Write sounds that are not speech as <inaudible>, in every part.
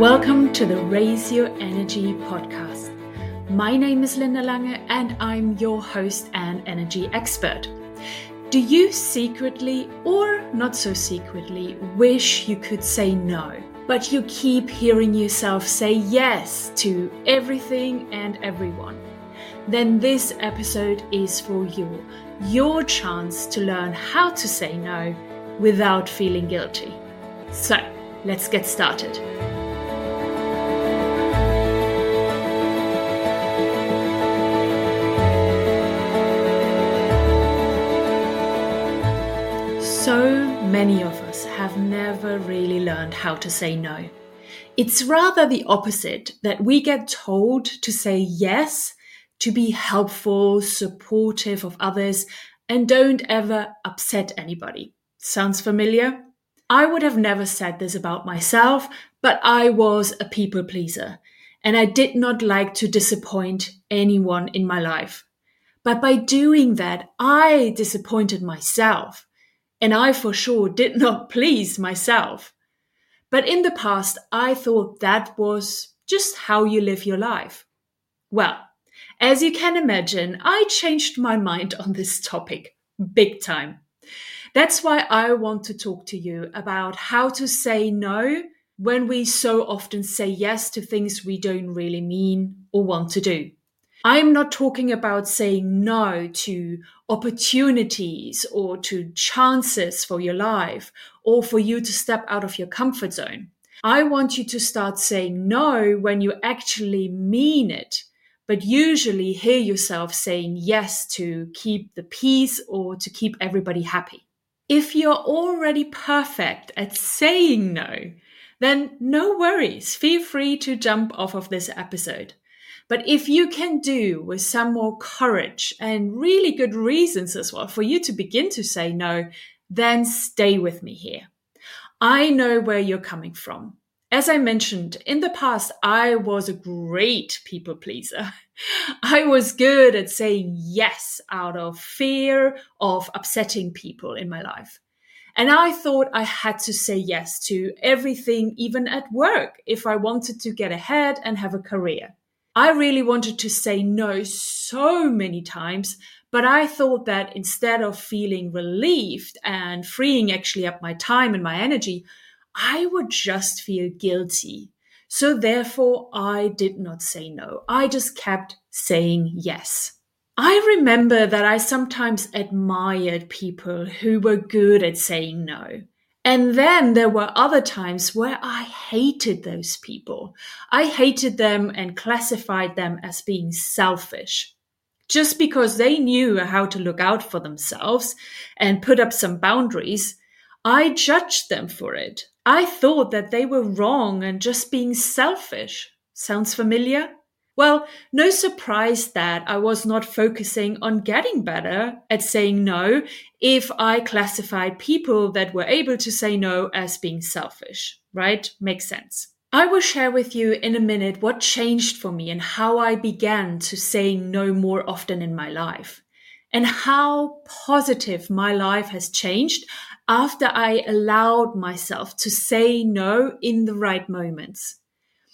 Welcome to the Raise Your Energy podcast. My name is Linda Lange and I'm your host and energy expert. Do you secretly or not so secretly wish you could say no, but you keep hearing yourself say yes to everything and everyone? Then this episode is for you. Your chance to learn how to say no without feeling guilty. So, let's get started. Many of us have never really learned how to say no. It's rather the opposite that we get told to say yes, to be helpful, supportive of others, and don't ever upset anybody. Sounds familiar? I would have never said this about myself, but I was a people pleaser, and I did not like to disappoint anyone in my life. But by doing that, I disappointed myself and I for sure did not <laughs> please myself. But in the past, I thought that was just how you live your life. Well, as you can imagine, I changed my mind on this topic big time. That's why I want to talk to you about how to say no when we so often say yes to things we don't really mean or want to do. I'm not talking about saying no to opportunities or to chances for your life or for you to step out of your comfort zone. I want you to start saying no when you actually mean it, but usually hear yourself saying yes to keep the peace or to keep everybody happy. If you're already perfect at saying no, then no worries. Feel free to jump off of this episode. But if you can do with some more courage and really good reasons as well for you to begin to say no, then stay with me here. I know where you're coming from. As I mentioned, in the past, I was a great people pleaser. <laughs> I was good at saying yes out of fear of upsetting people in my life. And I thought I had to say yes to everything, even at work, if I wanted to get ahead and have a career. I really wanted to say no so many times, but I thought that instead of feeling relieved and freeing actually up my time and my energy, I would just feel guilty. So therefore, I did not say no. I just kept saying yes. I remember that I sometimes admired people who were good at saying no. And then there were other times where I hated those people. I hated them and classified them as being selfish. Just because they knew how to look out for themselves and put up some boundaries, I judged them for it. I thought that they were wrong and just being selfish. Sounds familiar? Well, no surprise that I was not focusing on getting better at saying no if I classified people that were able to say no as being selfish, right? Makes sense. I will share with you in a minute what changed for me and how I began to say no more often in my life and how positive my life has changed after I allowed myself to say no in the right moments.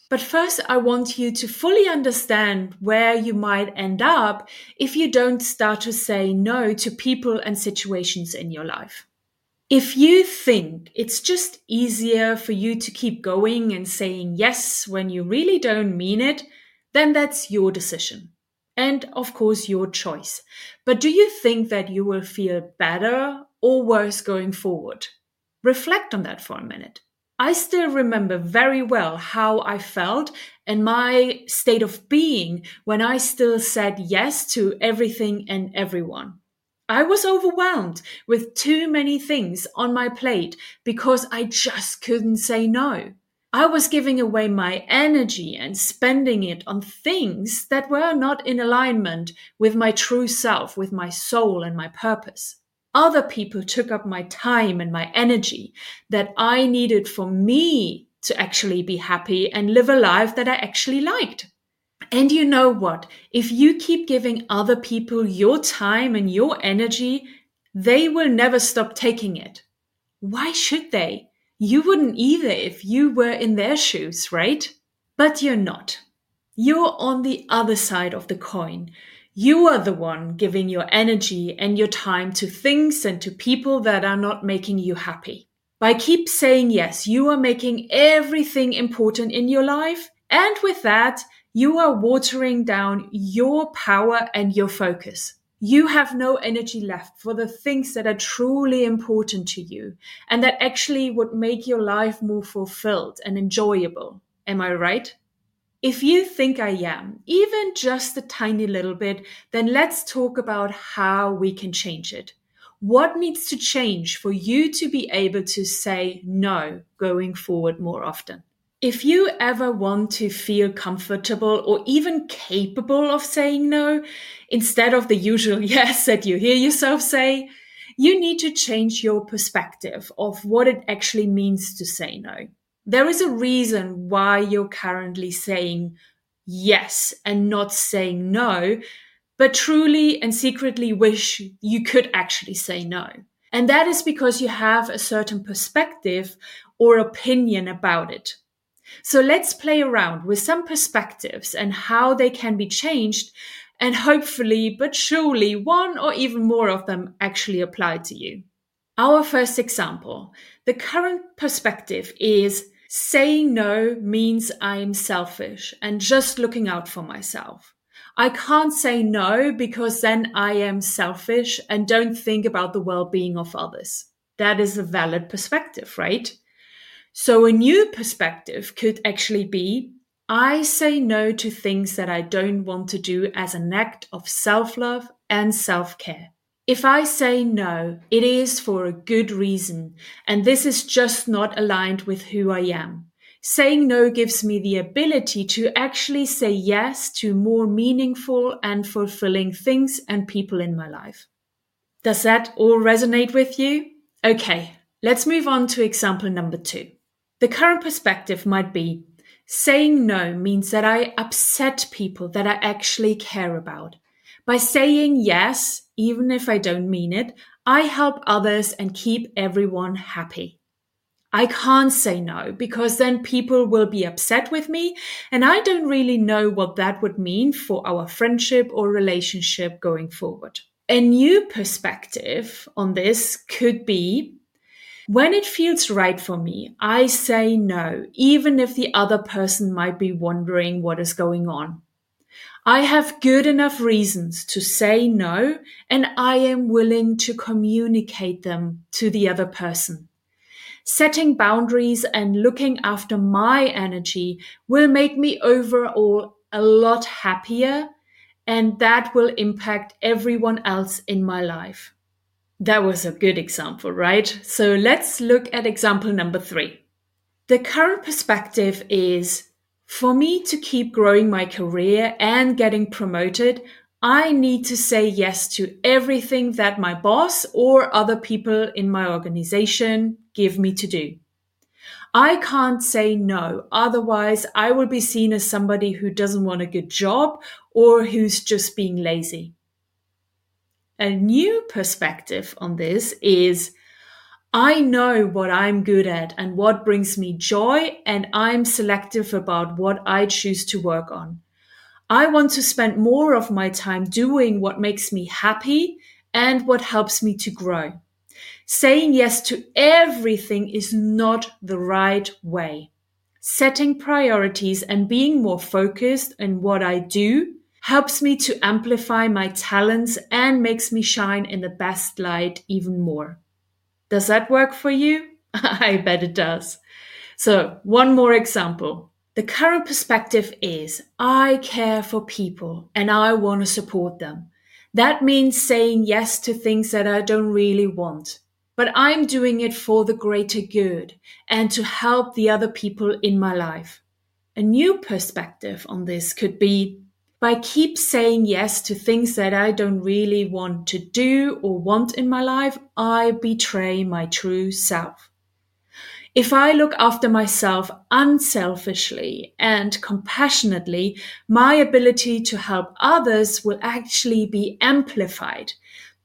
But first, I want you to fully understand where you might end up if you don't start to say no to people and situations in your life. If you think it's just easier for you to keep going and saying yes when you really don't mean it, then that's your decision. And of course, your choice. But do you think that you will feel better or worse going forward? Reflect on that for a minute. I still remember very well how I felt and my state of being when I still said yes to everything and everyone. I was overwhelmed with too many things on my plate because I just couldn't say no. I was giving away my energy and spending it on things that were not in alignment with my true self, with my soul and my purpose other people took up my time and my energy that I needed for me to actually be happy and live a life that I actually liked. And you know what? If you keep giving other people your time and your energy, they will never stop taking it. Why should they? You wouldn't either if you were in their shoes, right? But you're not. You're on the other side of the coin. You are the one giving your energy and your time to things and to people that are not making you happy. By keep saying yes, you are making everything important in your life. And with that, you are watering down your power and your focus. You have no energy left for the things that are truly important to you and that actually would make your life more fulfilled and enjoyable. Am I right? If you think I am, even just a tiny little bit, then let's talk about how we can change it. What needs to change for you to be able to say no going forward more often? If you ever want to feel comfortable or even capable of saying no, instead of the usual <laughs> yes that you hear yourself say, you need to change your perspective of what it actually means to say no. There is a reason why you're currently saying yes and not saying no, but truly and secretly wish you could actually say no. And that is because you have a certain perspective or opinion about it. So let's play around with some perspectives and how they can be changed. And hopefully, but surely, one or even more of them actually apply to you. Our first example the current perspective is saying no means I'm selfish and just looking out for myself. I can't say no because then I am selfish and don't think about the well being of others. That is a valid perspective, right? So a new perspective could actually be I say no to things that I don't want to do as an act of self love and self care. If I say no, it is for a good reason, and this is just not aligned with who I am. Saying no gives me the ability to actually say yes to more meaningful and fulfilling things and people in my life. Does that all resonate with you? Okay, let's move on to example number two. The current perspective might be saying no means that I upset people that I actually care about. By saying yes, even if I don't mean it, I help others and keep everyone happy. I can't say no because then people will be upset with me and I don't really know what that would mean for our friendship or relationship going forward. A new perspective on this could be when it feels right for me, I say no, even if the other person might be wondering what is going on. I have good enough reasons to say no, and I am willing to communicate them to the other person. Setting boundaries and looking after my energy will make me overall a lot happier, and that will impact everyone else in my life. That was a good example, right? So let's look at example number three. The current perspective is for me to keep growing my career and getting promoted, I need to say yes to everything that my boss or other people in my organization give me to do. I can't say no. Otherwise, I will be seen as somebody who doesn't want a good job or who's just being lazy. A new perspective on this is I know what I'm good at and what brings me joy, and I'm selective about what I choose to work on. I want to spend more of my time doing what makes me happy and what helps me to grow. Saying yes to everything is not the right way. Setting priorities and being more focused in what I do helps me to amplify my talents and makes me shine in the best light even more. Does that work for you? <laughs> I bet it does. So, one more example. The current perspective is I care for people and I want to support them. That means saying yes to things that I don't really want. But I'm doing it for the greater good and to help the other people in my life. A new perspective on this could be by keep saying yes to things that I don't really want to do or want in my life, I betray my true self. If I look after myself unselfishly and compassionately, my ability to help others will actually be amplified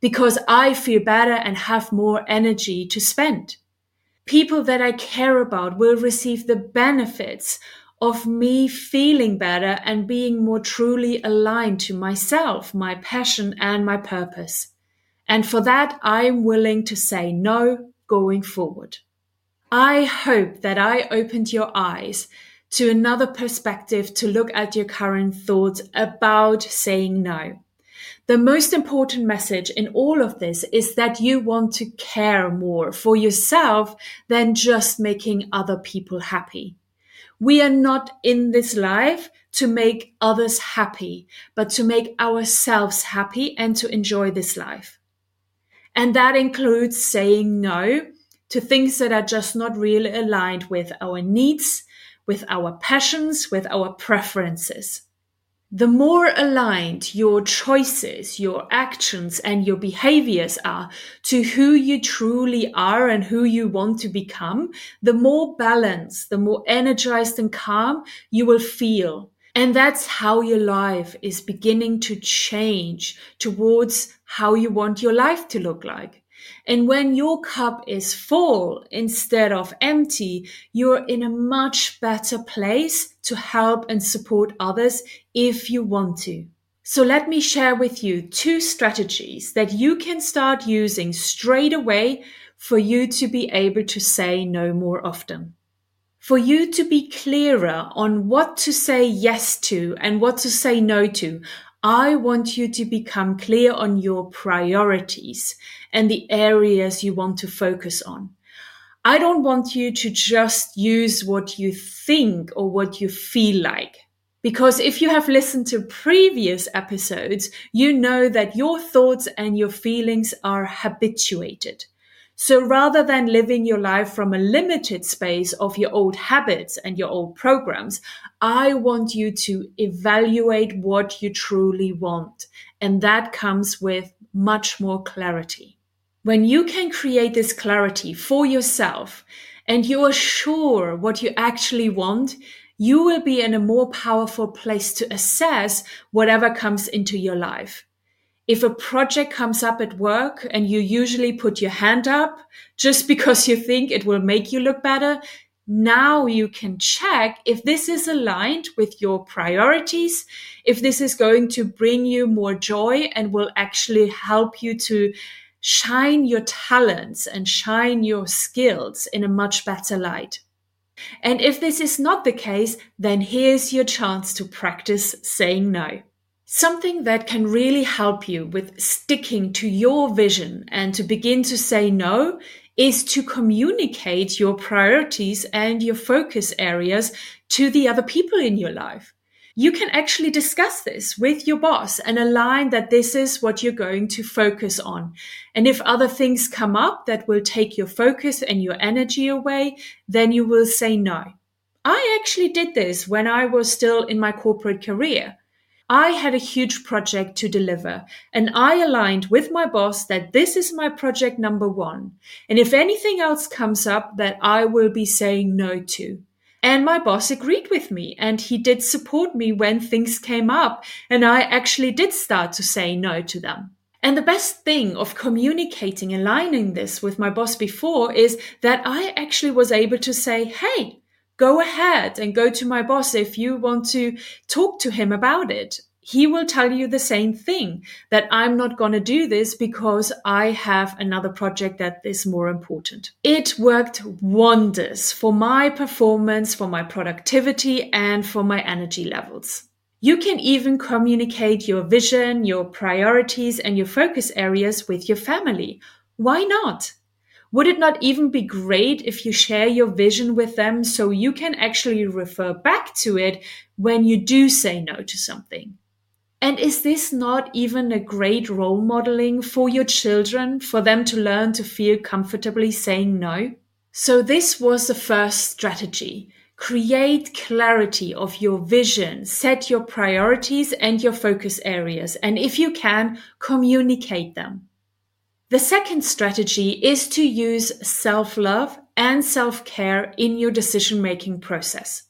because I feel better and have more energy to spend. People that I care about will receive the benefits of me feeling better and being more truly aligned to myself, my passion, and my purpose. And for that, I'm willing to say no going forward. I hope that I opened your eyes to another perspective to look at your current thoughts about saying no. The most important message in all of this is that you want to care more for yourself than just making other people happy. We are not in this life to make others happy, but to make ourselves happy and to enjoy this life. And that includes saying no to things that are just not really aligned with our needs, with our passions, with our preferences the more aligned your choices, your actions, and your behaviors are to who you truly are and who you want to become, the more balanced, the more energized and calm you will feel. And that's how your life is beginning to change towards how you want your life to look like. And when your cup is full instead of empty, you're in a much better place to help and support others if you want to. So let me share with you two strategies that you can start using straight away for you to be able to say no more often. For you to be clearer on what to say yes to and what to say no to, I want you to become clear on your priorities and the areas you want to focus on. I don't want you to just use what you think or what you feel like. Because if you have listened to previous episodes, you know that your thoughts and your feelings are habituated. So rather than living your life from a limited space of your old habits and your old programs, I want you to evaluate what you truly want. And that comes with much more clarity. When you can create this clarity for yourself and you are sure what you actually want, you will be in a more powerful place to assess whatever comes into your life if a project comes up at work and you usually put your hand up just <laughs> because you think it will make you look better, now you can check if this is aligned with your priorities, if this is going to bring you more joy and will actually help you to shine your talents and shine your skills in a much better light. And if this is not the case, then here's your chance to practice saying no. Something that can really help you with sticking to your vision and to begin to say no is to communicate your priorities and your focus areas to the other people in your life. You can actually discuss this with your boss and align that this is what you're going to focus on. And if other things come up that will take your focus and your energy away, then you will say no. I actually did this when I was still in my corporate career. I had a huge project to deliver and I aligned with my boss that this is my project number one. And if anything else comes up that I will be saying no to. And my boss agreed with me and he did support me when things came up and I actually did start to say no to them. And the best thing of communicating, aligning this with my boss before is that I actually was able to say, Hey, go ahead and go to my boss if you want to talk to him about it. He will tell you the same thing that I'm not going to do this because I have another project that is more important. It worked wonders for my performance, for my productivity, and for my energy levels. You can even communicate your vision, your priorities, and your focus areas with your family. Why not? Would it not even be great if you share your vision with them so you can actually refer back to it when you do say no to something? And is this not even a great role modeling for your children, for them to learn to feel comfortably saying no? So this was the first strategy. Create clarity of your vision, set your priorities and your focus areas. And if you can, communicate them. The second strategy is to use self love and self care in your decision making process.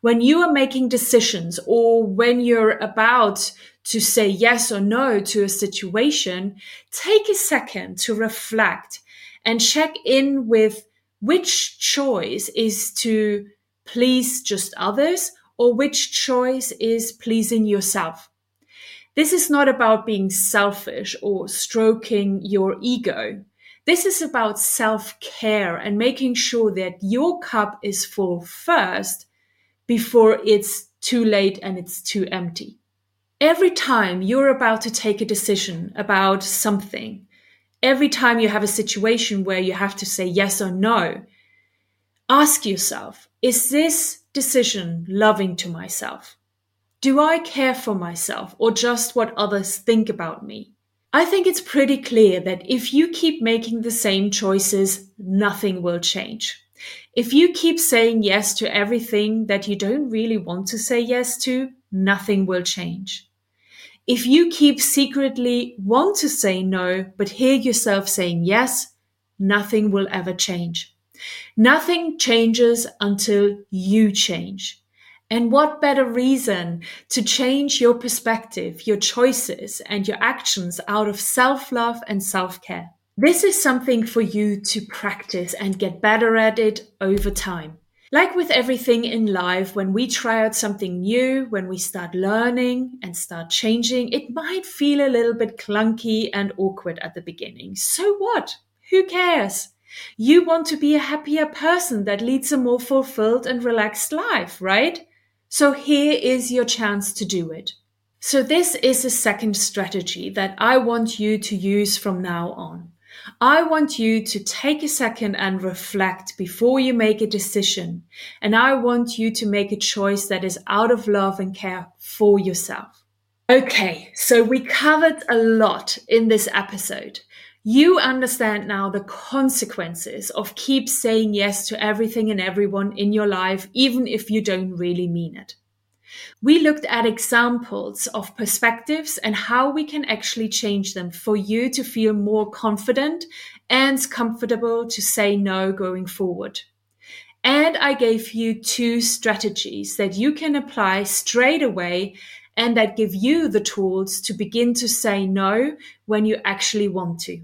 When you are making decisions or when you're about to say yes or no to a situation, take a second to reflect and check in with which choice is to please just others or which choice is pleasing yourself. This is not about being selfish or stroking your ego. This is about self care and making sure that your cup is full first before it's too late and it's too empty. Every time you're about to take a decision about something, every time you have a situation where you have to say yes or no, ask yourself, is this decision loving to myself? Do I care for myself or just what others think about me? I think it's pretty clear that if you keep making the same choices, nothing will change. If you keep saying yes to everything that you don't really want to say yes to, nothing will change. If you keep secretly want to say no, but hear yourself saying yes, nothing will ever change. Nothing changes until you change. And what better reason to change your perspective, your choices, and your actions out of self love and self care? This is something for you to practice and get better at it over time. Like with everything in life, when we try out something new, when we start learning and start changing, it might feel a little bit clunky and awkward at the beginning. So what? Who cares? You want to be a happier person that leads a more fulfilled and relaxed life, right? So here is your chance to do it. So this is a second strategy that I want you to use from now on. I want you to take a second and reflect before you make a decision. And I want you to make a choice that is out of love and care for yourself. Okay, so we covered a lot in this episode. You understand now the consequences of keep saying yes to everything and everyone in your life, even if you don't really mean it. We looked at examples of perspectives and how we can actually change them for you to feel more confident and comfortable to say no going forward. And I gave you two strategies that you can apply straight away and that give you the tools to begin to say no when you actually want to.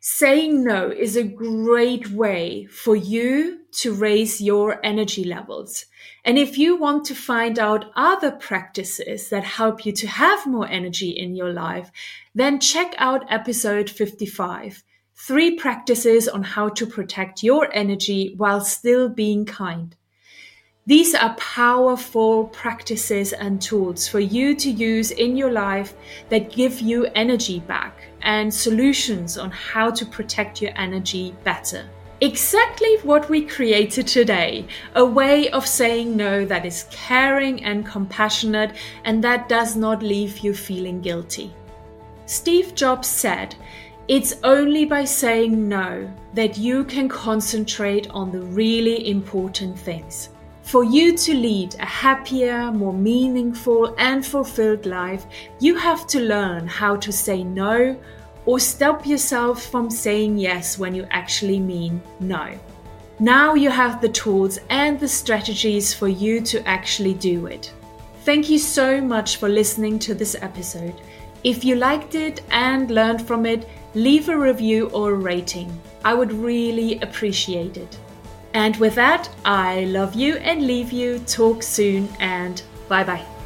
Saying no is a great way for you to raise your energy levels. And if you want to find out other practices that help you to have more energy in your life, then check out episode 55. Three practices on how to protect your energy while still being kind. These are powerful practices and tools for you to use in your life that give you energy back and solutions on how to protect your energy better. Exactly what we created today a way of saying no that is caring and compassionate and that does not leave you feeling guilty. Steve Jobs said, It's only by saying no that you can concentrate on the really important things. For you to lead a happier, more meaningful, and fulfilled life, you have to learn how to say no or stop yourself from saying yes when you actually mean no. Now you have the tools and the strategies for you to actually do it. Thank you so much for listening to this episode. If you liked it and learned from it, leave a review or a rating. I would really appreciate it. And with that, I love you and leave you. Talk soon and bye bye.